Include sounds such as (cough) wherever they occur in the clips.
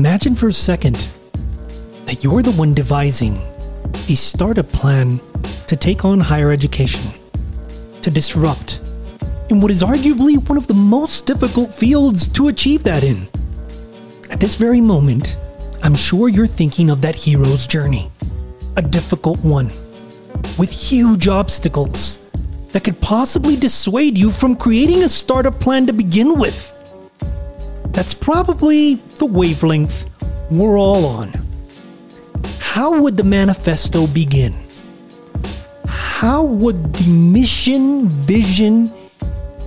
Imagine for a second that you're the one devising a startup plan to take on higher education, to disrupt in what is arguably one of the most difficult fields to achieve that in. At this very moment, I'm sure you're thinking of that hero's journey, a difficult one, with huge obstacles that could possibly dissuade you from creating a startup plan to begin with. That's probably the wavelength we're all on. How would the manifesto begin? How would the mission, vision,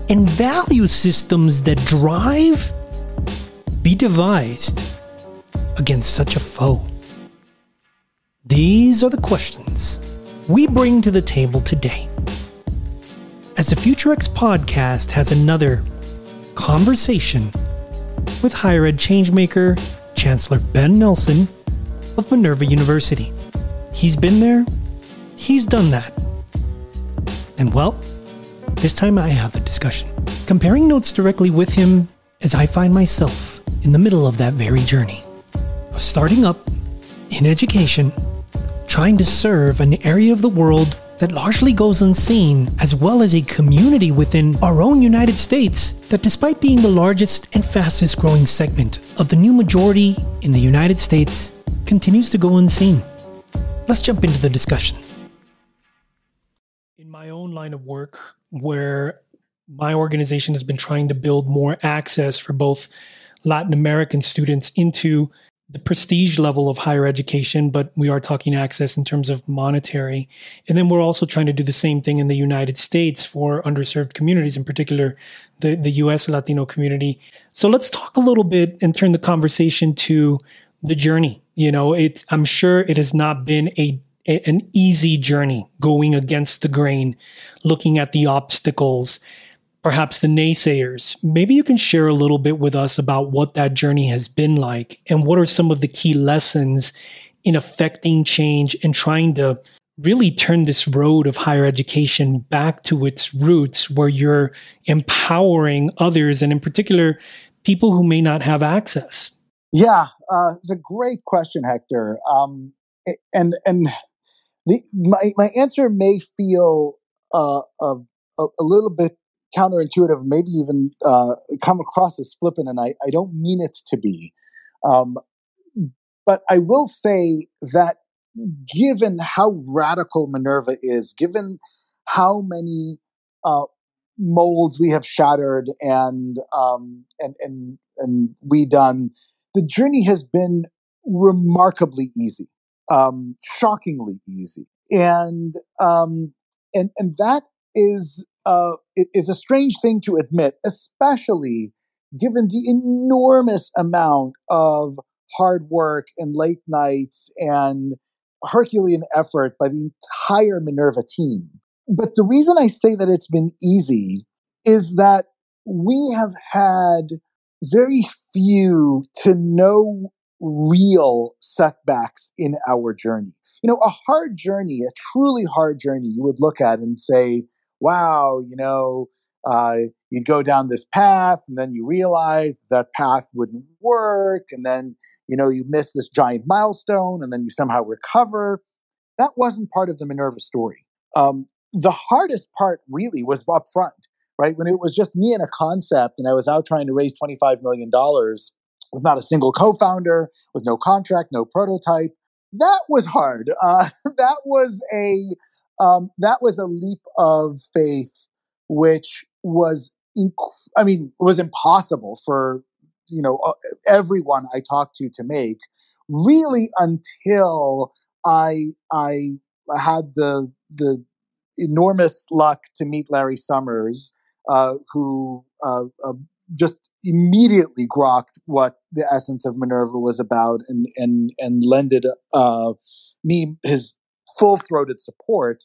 and value systems that drive be devised against such a foe? These are the questions we bring to the table today. As the FutureX podcast has another conversation with higher ed changemaker Chancellor Ben Nelson of Minerva University. He's been there, he's done that. And well, this time I have the discussion, comparing notes directly with him as I find myself in the middle of that very journey of starting up in education, trying to serve an area of the world that largely goes unseen, as well as a community within our own United States that, despite being the largest and fastest growing segment of the new majority in the United States, continues to go unseen. Let's jump into the discussion. In my own line of work, where my organization has been trying to build more access for both Latin American students into the prestige level of higher education, but we are talking access in terms of monetary. And then we're also trying to do the same thing in the United States for underserved communities, in particular the, the US Latino community. So let's talk a little bit and turn the conversation to the journey. You know, it, I'm sure it has not been a, a an easy journey going against the grain, looking at the obstacles, perhaps the naysayers. Maybe you can share a little bit with us about what that journey has been like and what are some of the key lessons in affecting change and trying to really turn this road of higher education back to its roots where you're empowering others and in particular people who may not have access yeah uh, it's a great question hector um, and and the, my, my answer may feel uh, a, a little bit counterintuitive, maybe even uh, come across as flippant, and I, I don't mean it to be. Um, but I will say that given how radical Minerva is, given how many uh, molds we have shattered and um, and and and we done, the journey has been remarkably easy, um, shockingly easy, and um, and and that is uh, it is a strange thing to admit, especially given the enormous amount of hard work and late nights and Herculean effort by the entire Minerva team. But the reason I say that it's been easy is that we have had very few to no real setbacks in our journey. You know, a hard journey, a truly hard journey, you would look at and say, wow, you know, uh, you'd go down this path and then you realize that path wouldn't work. And then, you know, you miss this giant milestone and then you somehow recover. That wasn't part of the Minerva story. Um, the hardest part really was up front, right? When it was just me and a concept and I was out trying to raise $25 million with not a single co founder, with no contract, no prototype. That was hard. Uh, (laughs) that was a um, that was a leap of faith, which was, inc- I mean, was impossible for you know uh, everyone I talked to to make. Really, until I I had the the enormous luck to meet Larry Summers, uh, who uh, uh, just immediately grokked what the essence of Minerva was about, and and and lended uh, me his full throated support,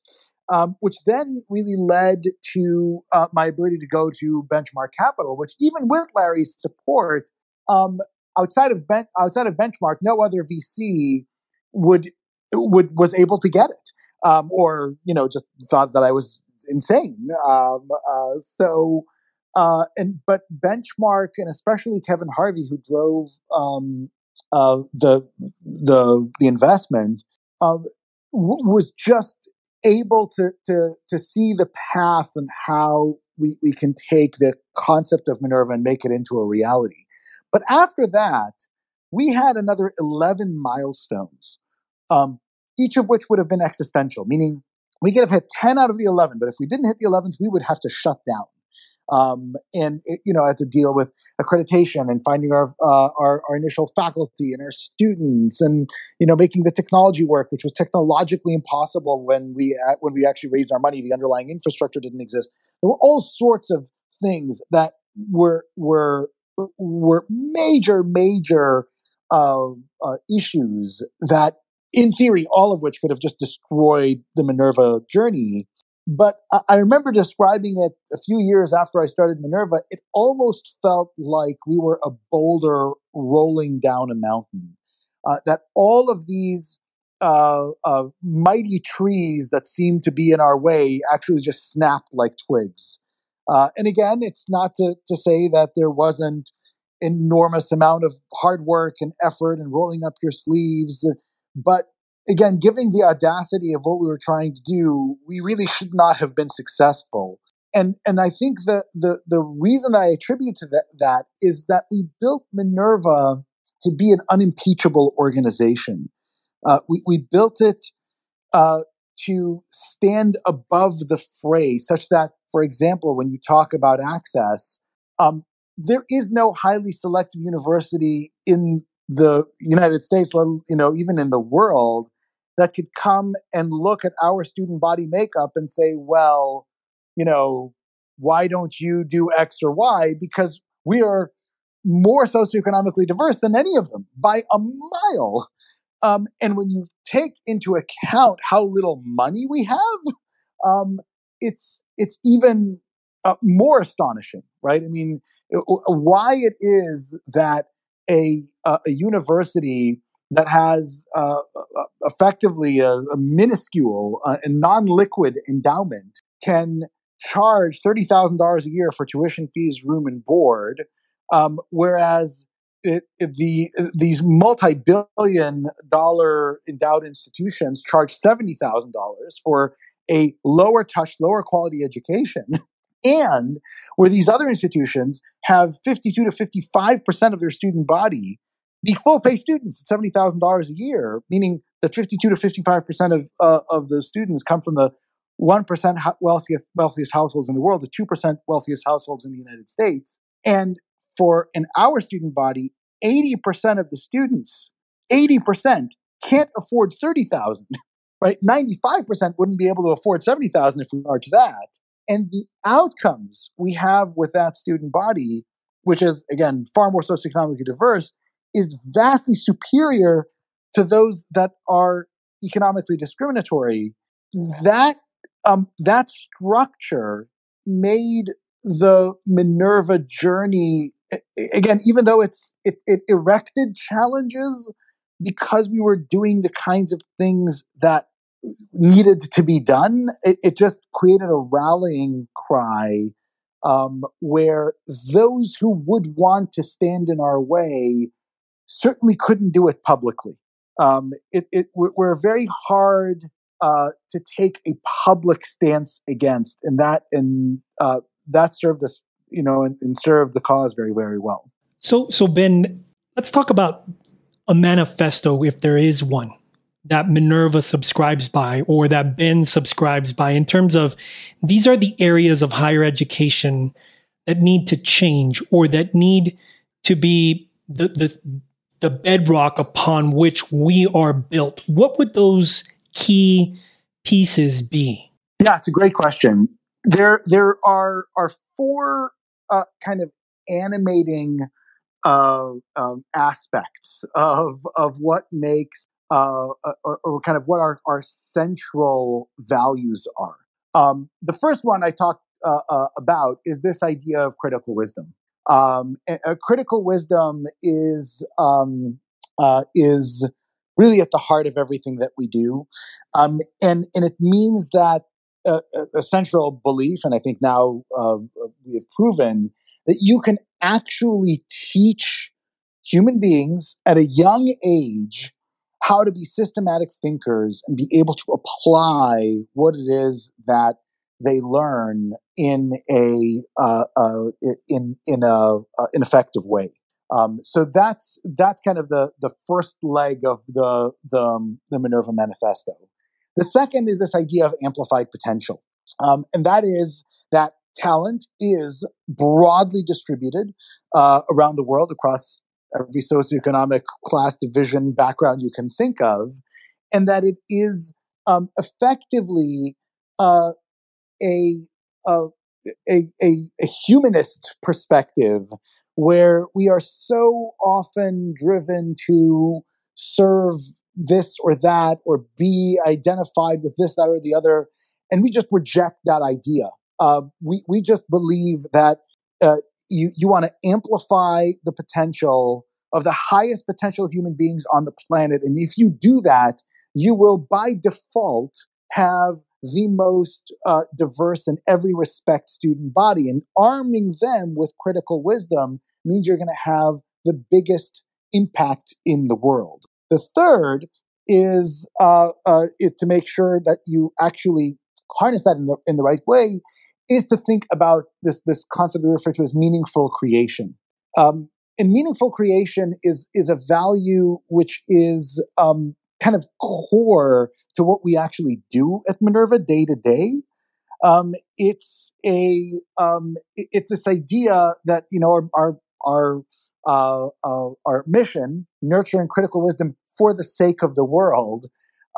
um, which then really led to uh, my ability to go to Benchmark Capital, which even with Larry's support, um, outside of ben- outside of Benchmark, no other VC would would was able to get it, um, or you know just thought that I was insane. Um, uh, so. Uh, and but benchmark and especially Kevin Harvey, who drove um, uh, the the the investment uh, was just able to to to see the path and how we we can take the concept of Minerva and make it into a reality. But after that, we had another eleven milestones, um, each of which would have been existential, meaning we could have hit ten out of the eleven, but if we didn't hit the eleventh, we would have to shut down um, and it, you know had to deal with accreditation and finding our, uh, our our initial faculty and our students and you know making the technology work, which was technologically impossible when we uh, when we actually raised our money. The underlying infrastructure didn't exist. There were all sorts of things that were were were major major uh, uh, issues that in theory, all of which could have just destroyed the Minerva journey. But I remember describing it a few years after I started Minerva. It almost felt like we were a boulder rolling down a mountain. Uh, that all of these uh, uh, mighty trees that seemed to be in our way actually just snapped like twigs. Uh, and again, it's not to, to say that there wasn't enormous amount of hard work and effort and rolling up your sleeves, but again, given the audacity of what we were trying to do, we really should not have been successful. And and I think the the the reason I attribute to that, that is that we built Minerva to be an unimpeachable organization. Uh, we we built it uh, to stand above the fray, such that, for example, when you talk about access, um, there is no highly selective university in the United States, you know, even in the world, that could come and look at our student body makeup and say, well, you know, why don't you do X or Y? Because we are more socioeconomically diverse than any of them by a mile. Um, and when you take into account how little money we have, um, it's it's even uh, more astonishing, right? I mean, why it is that a a, a university that has uh, uh, effectively a, a minuscule uh, and non-liquid endowment can charge thirty thousand dollars a year for tuition fees, room and board, um, whereas it, it, the these multi-billion dollar endowed institutions charge seventy thousand dollars for a lower touch, lower quality education. (laughs) and where these other institutions have 52 to 55% of their student body be full pay students at $70,000 a year, meaning that 52 to 55% of, uh, of the students come from the 1% wealthiest, wealthiest households in the world, the 2% wealthiest households in the United States. And for an our student body, 80% of the students, 80% can't afford 30,000, (laughs) right? 95% wouldn't be able to afford 70,000 if we are to that. And the outcomes we have with that student body, which is again far more socioeconomically diverse, is vastly superior to those that are economically discriminatory. That um, that structure made the Minerva journey again, even though it's it, it erected challenges because we were doing the kinds of things that needed to be done. It, it just created a rallying cry um, where those who would want to stand in our way certainly couldn't do it publicly. Um, it, it, we're very hard uh, to take a public stance against, and that and uh, that served us, you know, and, and served the cause very, very well. So, so Ben, let's talk about a manifesto, if there is one that Minerva subscribes by or that Ben subscribes by in terms of these are the areas of higher education that need to change or that need to be the, the the bedrock upon which we are built, what would those key pieces be? Yeah, it's a great question. There, there are are four uh, kind of animating uh, um, aspects of of what makes uh, or, or, kind of what our, our central values are. Um, the first one I talked uh, uh, about is this idea of critical wisdom. Um, a, critical wisdom is um, uh, is really at the heart of everything that we do, um, and and it means that a, a, central belief, and I think now uh, we have proven that you can actually teach human beings at a young age how to be systematic thinkers and be able to apply what it is that they learn in a uh, uh, in in a uh, an effective way. Um, so that's that's kind of the the first leg of the the, um, the Minerva Manifesto. The second is this idea of amplified potential, um, and that is that talent is broadly distributed uh, around the world across every socioeconomic class division background you can think of, and that it is um, effectively uh, a, a, a, a humanist perspective where we are so often driven to serve this or that or be identified with this, that, or the other. And we just reject that idea. Uh, we, we just believe that uh, you, you want to amplify the potential of the highest potential human beings on the planet. And if you do that, you will by default have the most uh, diverse in every respect student body. And arming them with critical wisdom means you're going to have the biggest impact in the world. The third is uh, uh, to make sure that you actually harness that in the in the right way. Is to think about this this concept we refer to as meaningful creation. Um, and meaningful creation is is a value which is um, kind of core to what we actually do at Minerva day to day. Um, it's a um, it's this idea that you know our our our, uh, uh, our mission, nurturing critical wisdom for the sake of the world,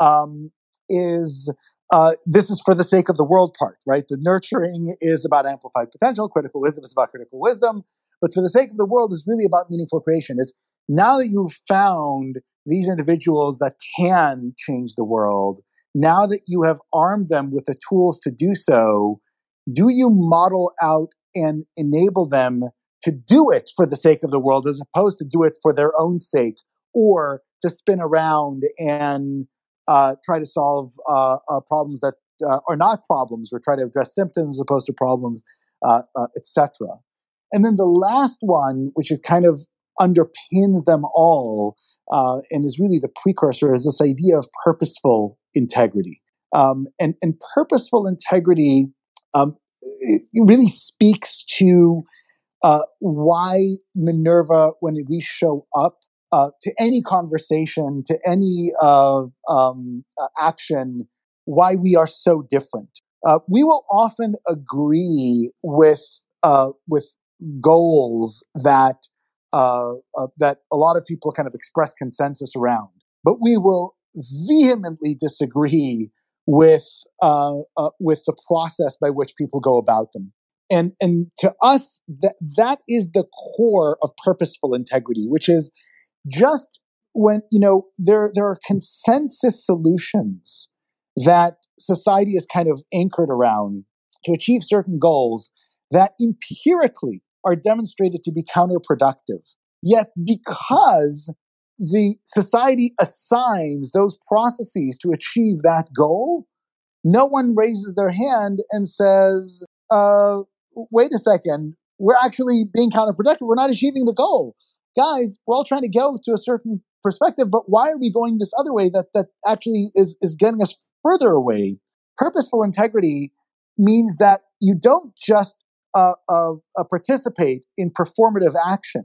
um, is uh, this is for the sake of the world part, right? The nurturing is about amplified potential, critical wisdom is about critical wisdom, but for the sake of the world is really about meaningful creation. Is now that you've found these individuals that can change the world, now that you have armed them with the tools to do so, do you model out and enable them to do it for the sake of the world as opposed to do it for their own sake or to spin around and uh, try to solve uh, uh, problems that uh, are not problems or try to address symptoms as opposed to problems, uh, uh, etc. And then the last one, which is kind of underpins them all uh, and is really the precursor is this idea of purposeful integrity. Um, and, and purposeful integrity um, really speaks to uh, why Minerva, when we show up uh, to any conversation, to any uh, um, action, why we are so different. Uh, we will often agree with uh, with goals that uh, uh, that a lot of people kind of express consensus around. But we will vehemently disagree with uh, uh, with the process by which people go about them. And and to us, that that is the core of purposeful integrity, which is just when you know there there are consensus solutions that society is kind of anchored around to achieve certain goals that empirically are demonstrated to be counterproductive. Yet, because the society assigns those processes to achieve that goal, no one raises their hand and says, uh, wait a second, we're actually being counterproductive. We're not achieving the goal. Guys, we're all trying to go to a certain perspective, but why are we going this other way that, that actually is, is getting us further away? Purposeful integrity means that you don't just uh, uh, uh, participate in performative action.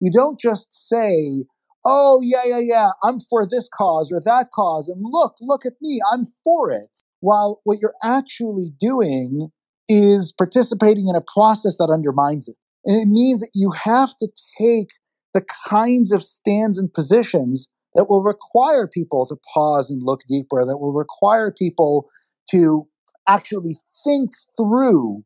You don't just say, oh, yeah, yeah, yeah, I'm for this cause or that cause, and look, look at me, I'm for it. While what you're actually doing is participating in a process that undermines it. And it means that you have to take the kinds of stands and positions that will require people to pause and look deeper, that will require people to actually think through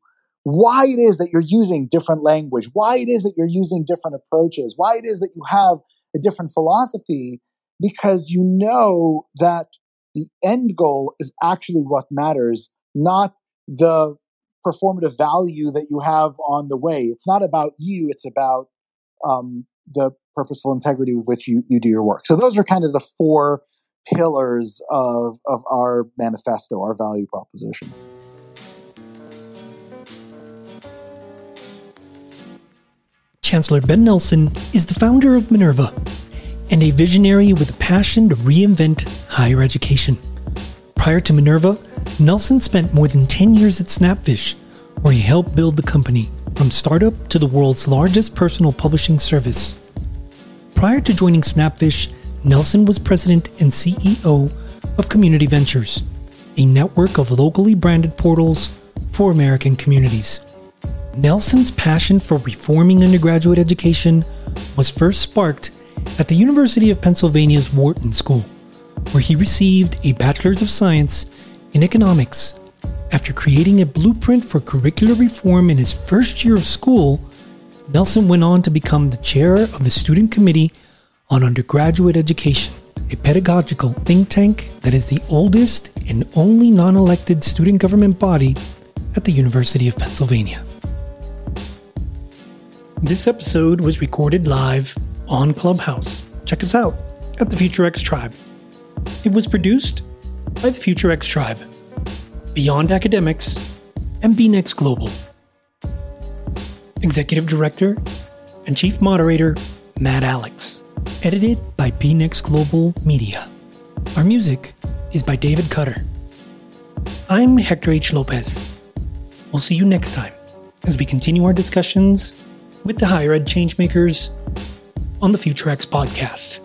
why it is that you're using different language, why it is that you're using different approaches, why it is that you have a different philosophy, because you know that the end goal is actually what matters, not the performative value that you have on the way. It's not about you, it's about um, the purposeful integrity with which you, you do your work. So those are kind of the four pillars of, of our manifesto, our value proposition. Chancellor Ben Nelson is the founder of Minerva and a visionary with a passion to reinvent higher education. Prior to Minerva, Nelson spent more than 10 years at Snapfish, where he helped build the company from startup to the world's largest personal publishing service. Prior to joining Snapfish, Nelson was president and CEO of Community Ventures, a network of locally branded portals for American communities. Nelson's passion for reforming undergraduate education was first sparked at the University of Pennsylvania's Wharton School, where he received a Bachelor's of Science in Economics. After creating a blueprint for curricular reform in his first year of school, Nelson went on to become the chair of the Student Committee on Undergraduate Education, a pedagogical think tank that is the oldest and only non elected student government body at the University of Pennsylvania. This episode was recorded live on Clubhouse. Check us out at the Future X Tribe. It was produced by the Future X Tribe, Beyond Academics, and BNext Global. Executive Director and Chief Moderator Matt Alex. Edited by BNext Global Media. Our music is by David Cutter. I'm Hector H. Lopez. We'll see you next time as we continue our discussions with the higher ed changemakers on the FutureX podcast.